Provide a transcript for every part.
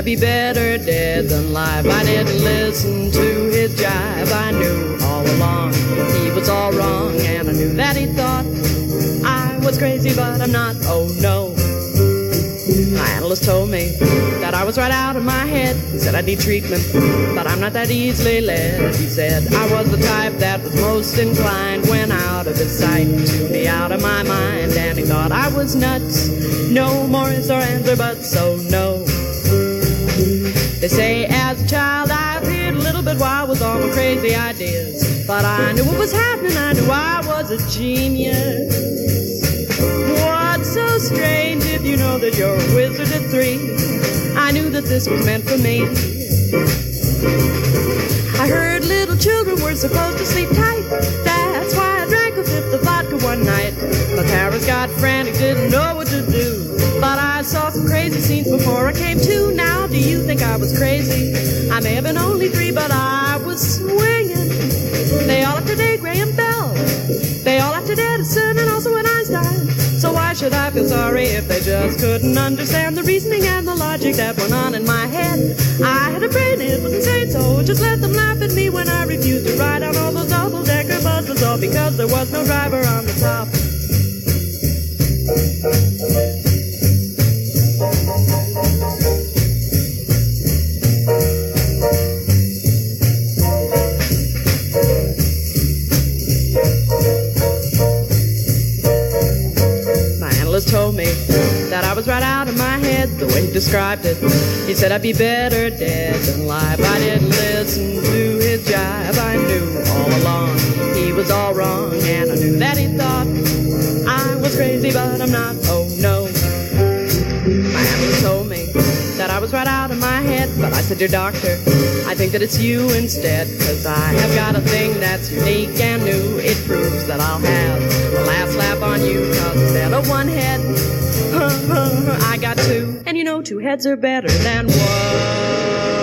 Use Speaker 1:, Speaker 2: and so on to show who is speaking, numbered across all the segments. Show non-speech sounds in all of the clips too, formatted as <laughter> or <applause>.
Speaker 1: I'd be better dead than live. I didn't listen to his jive. I knew all along he was all wrong, and I knew that he thought I was crazy, but I'm not. Oh no. My analyst told me that I was right out of my head. He said I need treatment, but I'm not that easily led. He said I was the type that was most inclined when out of his sight to be out of my mind, and he thought I was nuts. No more is our answer, but so. They say as a child I appeared a little bit wild with all my crazy ideas. But I knew what was happening, I knew I was a genius. What's so strange if you know that you're a wizard at three? I knew that this was meant for me. I heard little children were supposed to sleep tight. That's why I drank a fifth of vodka one night. My parents got frantic, didn't know what to do. But I saw some crazy scenes before I came to. Think I was crazy? I may have been only three, but I was swinging. They all have Graham Bell. They all have Edison and also an Einstein. So why should I feel sorry if they just couldn't understand the reasoning and the logic that went on in my head? I had a brain, it was insane, so just let them laugh at me when I refused to ride on all those double-decker buses, all because there was no driver on the top. described it. He said I'd be better dead than alive. I didn't listen to his jive. I knew all along he was all wrong, and I knew that he thought I was crazy, but I'm not. Oh no. My analyst told me that I was right out of my head, but I said, Dear doctor, I think that it's you instead, cause I have got a thing that's unique and new. It proves that I'll have the last laugh on you, cause instead of one head, <laughs> I got two. Two heads are better than one.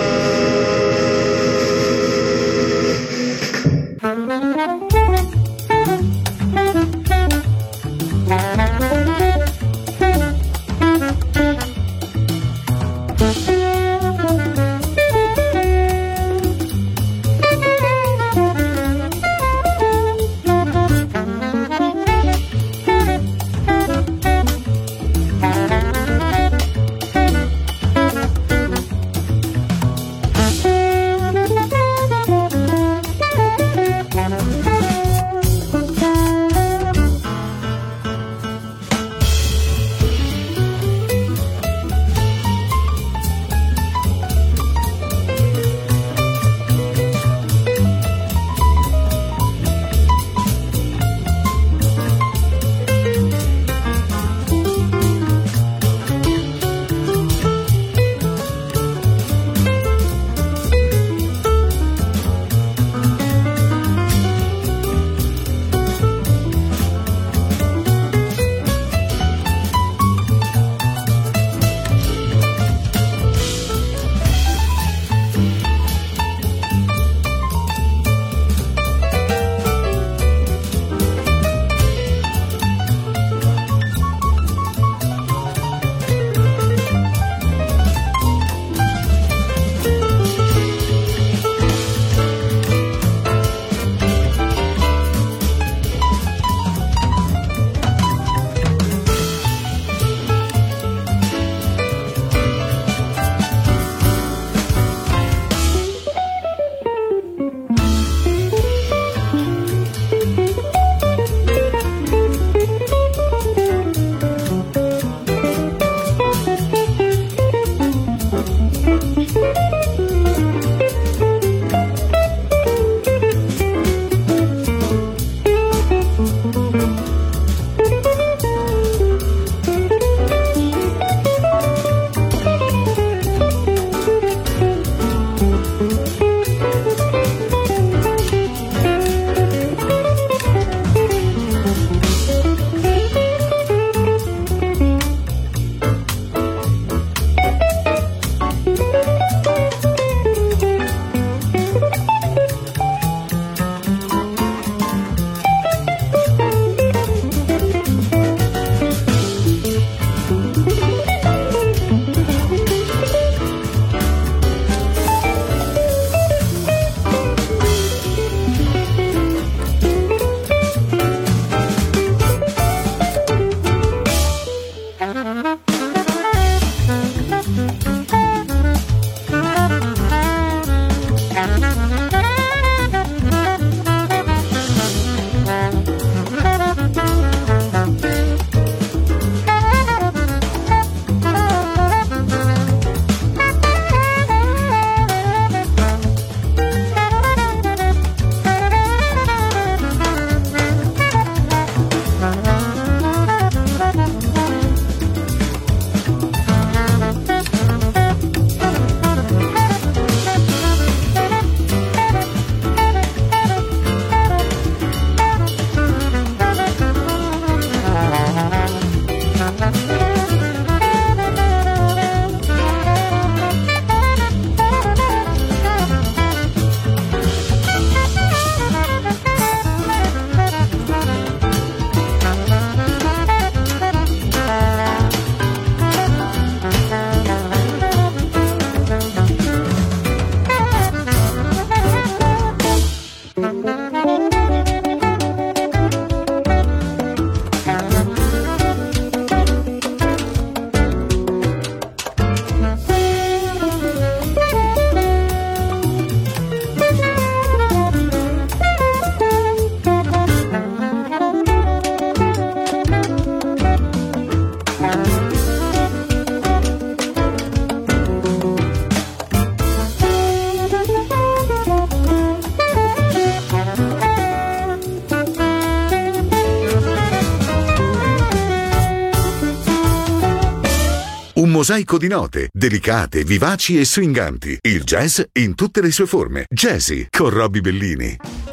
Speaker 2: Mosaico di note, delicate, vivaci e swinganti. Il jazz in tutte le sue forme. Jazzy con Robbie Bellini.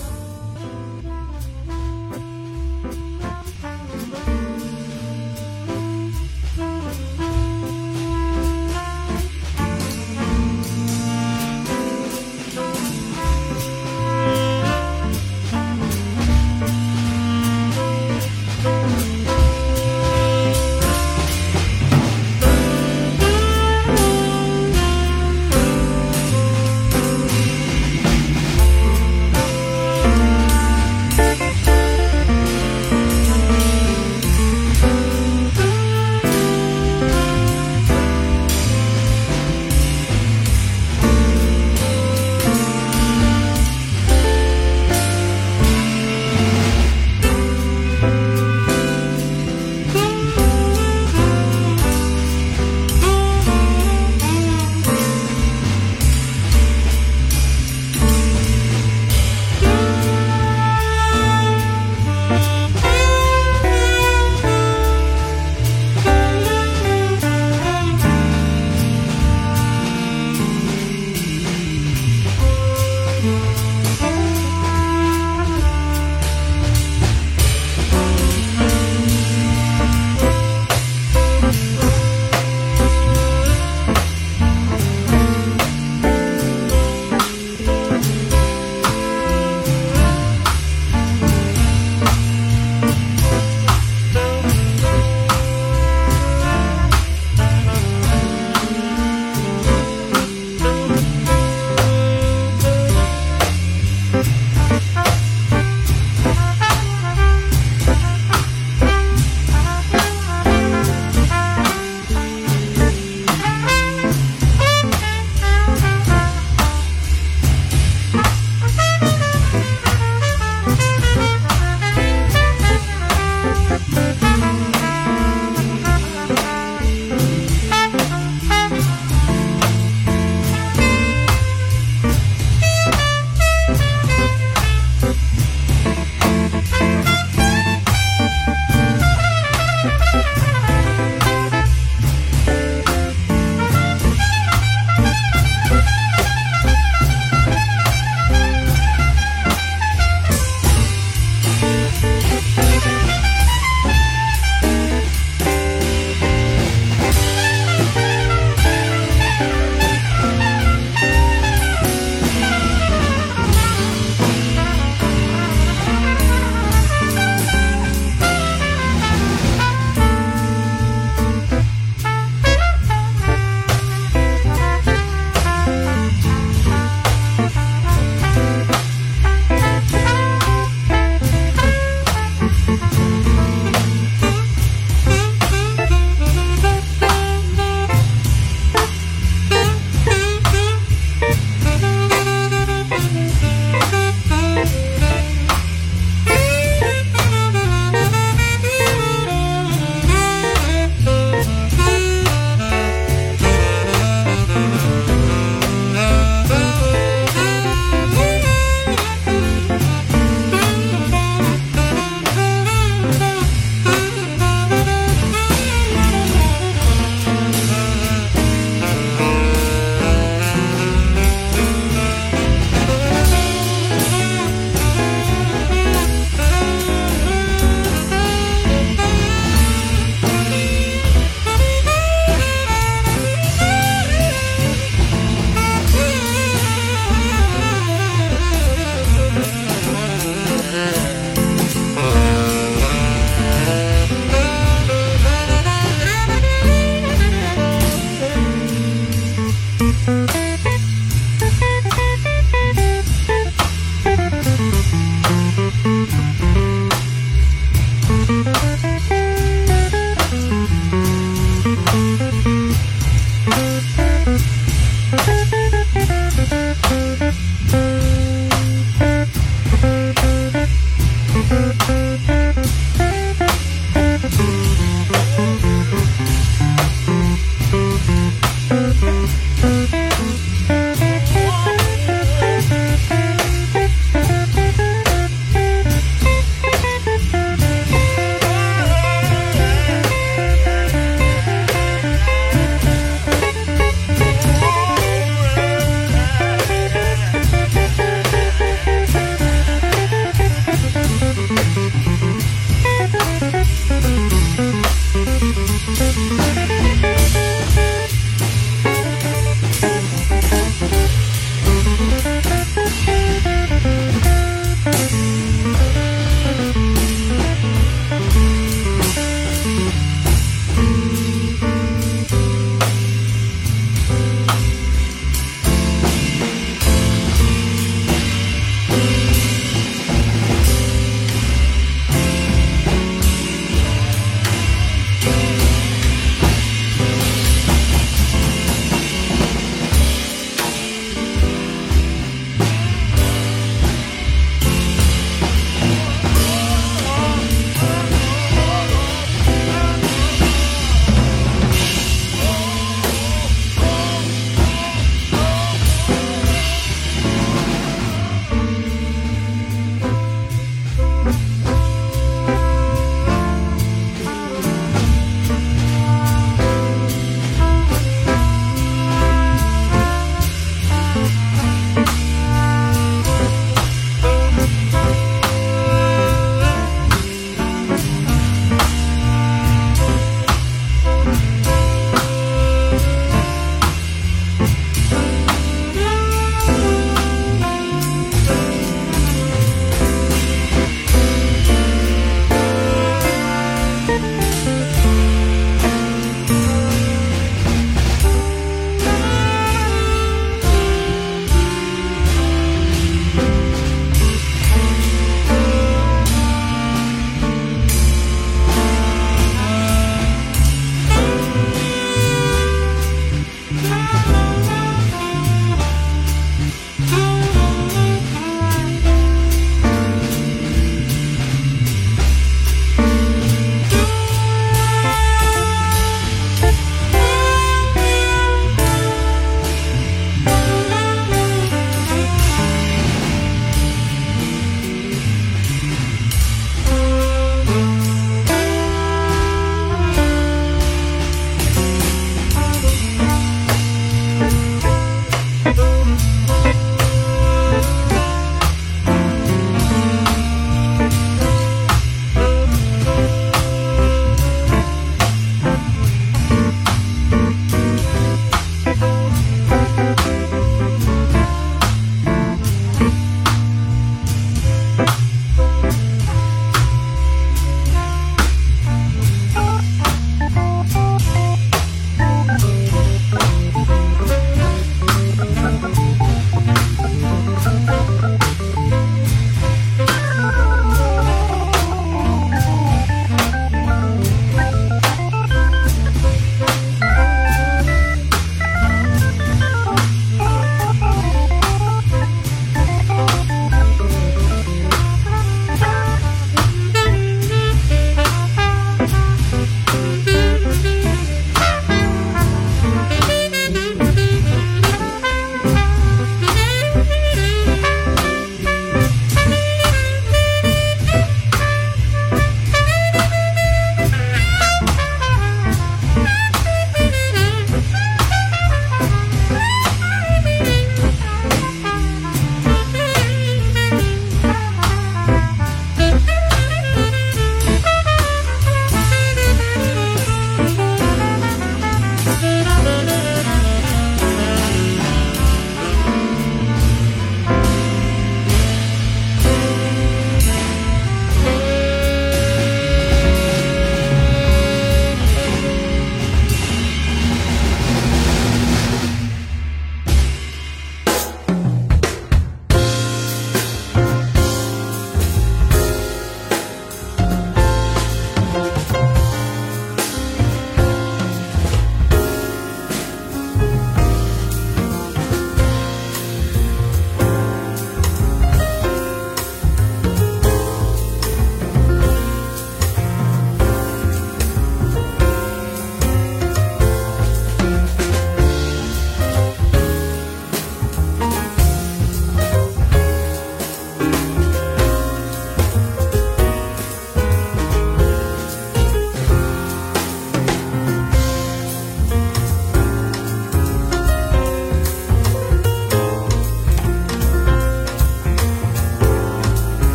Speaker 3: Thank you.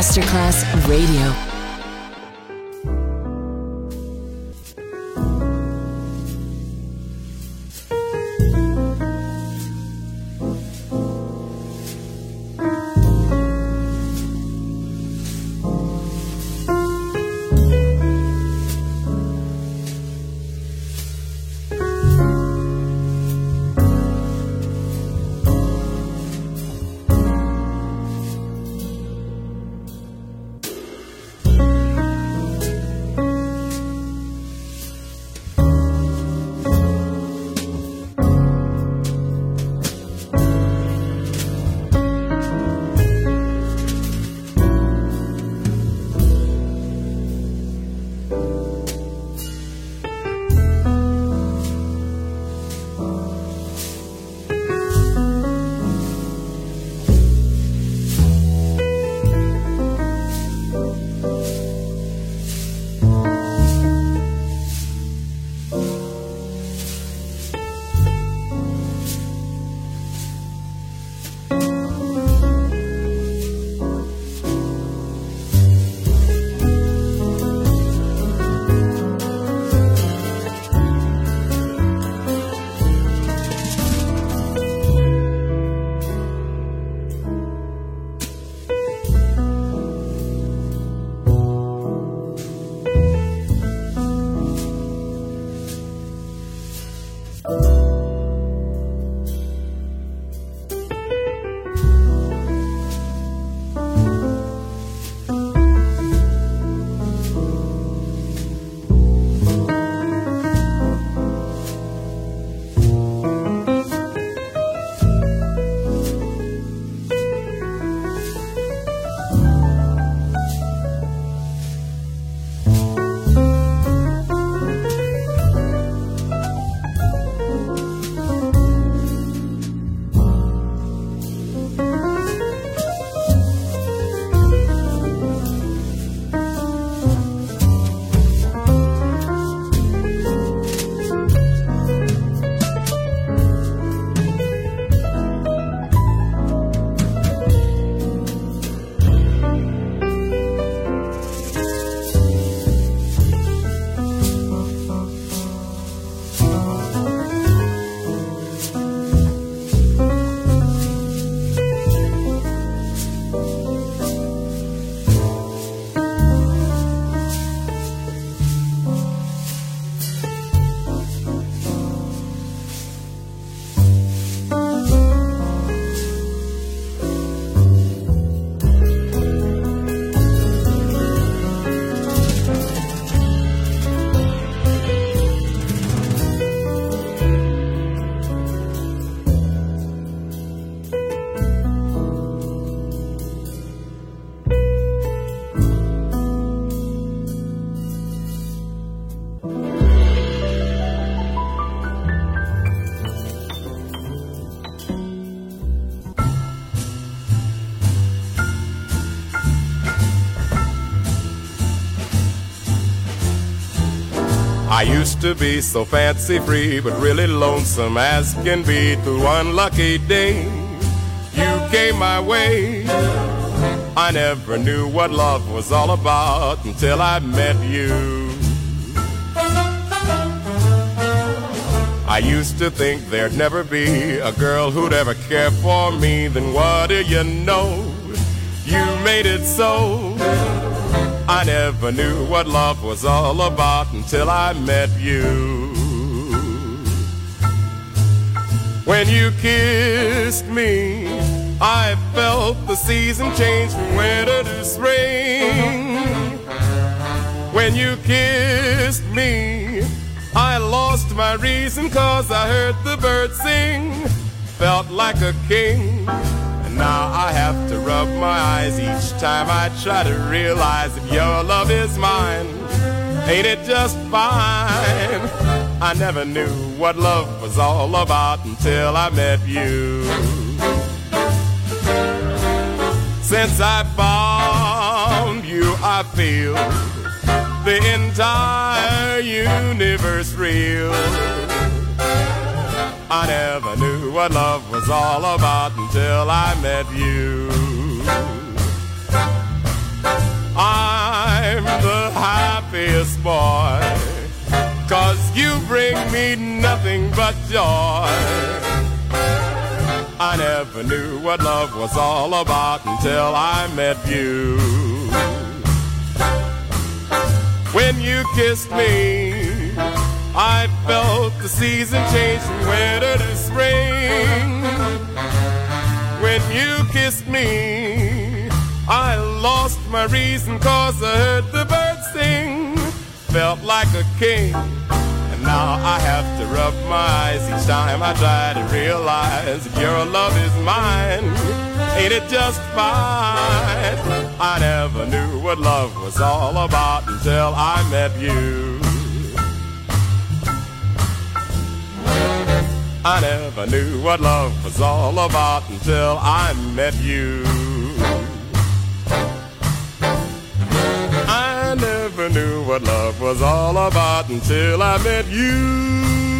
Speaker 3: Masterclass Radio.
Speaker 4: Used to be so fancy free, but really lonesome as can be. Through one lucky day, you came my way. I never knew what love was all about until I met you. I used to think there'd never be a girl who'd ever care for me. Then what do you know? You made it so. I never knew what love was all about until I met you. When you kissed me, I felt the season change from winter to spring. When you kissed me, I lost my reason cause I heard the birds sing. Felt like a king now I have to rub my eyes each time I try to realize if your love is mine. Ain't it just fine? I never knew what love was all about until I met you. Since I found you, I feel the entire universe real. I never knew what love was all about until I met you. I'm the happiest boy. Cause you bring me nothing but joy. I never knew what love was all about until I met you. When you kissed me, I felt the season change from winter to spring. When you kissed me, I lost my reason cause I heard the birds sing. Felt like a king. And now I have to rub my eyes each time I try to realize your love is mine. Ain't it just fine? I never knew what love was all about until I met you. I never knew what love was all about until I met you. I never knew what love was all about until I met you.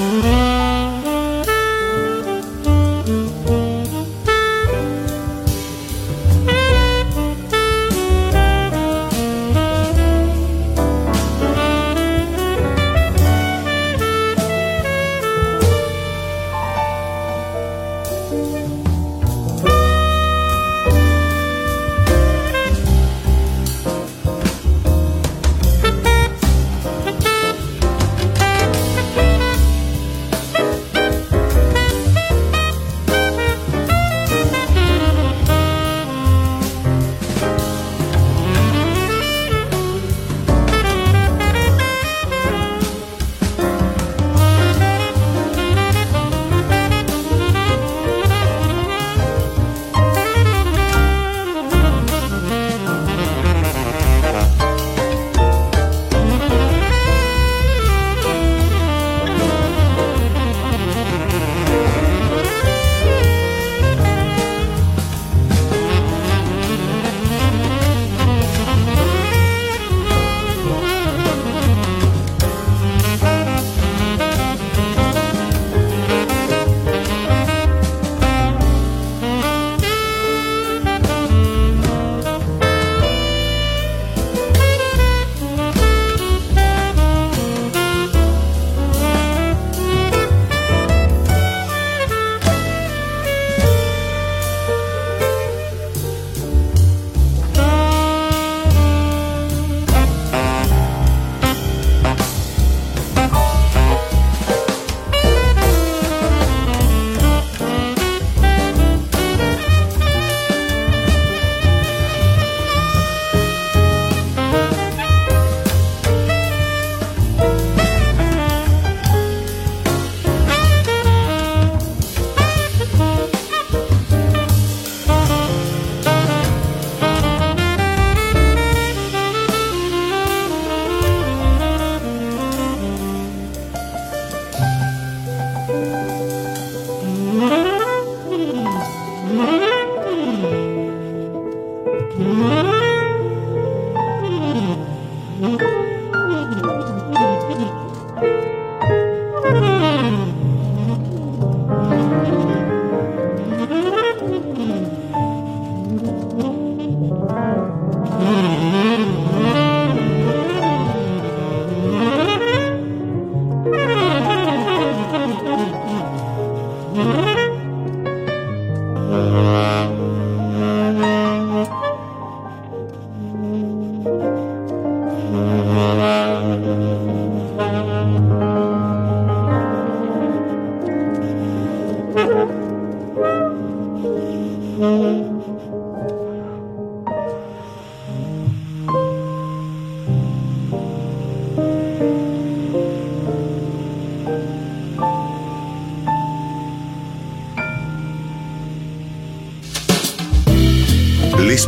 Speaker 2: Mm-hmm.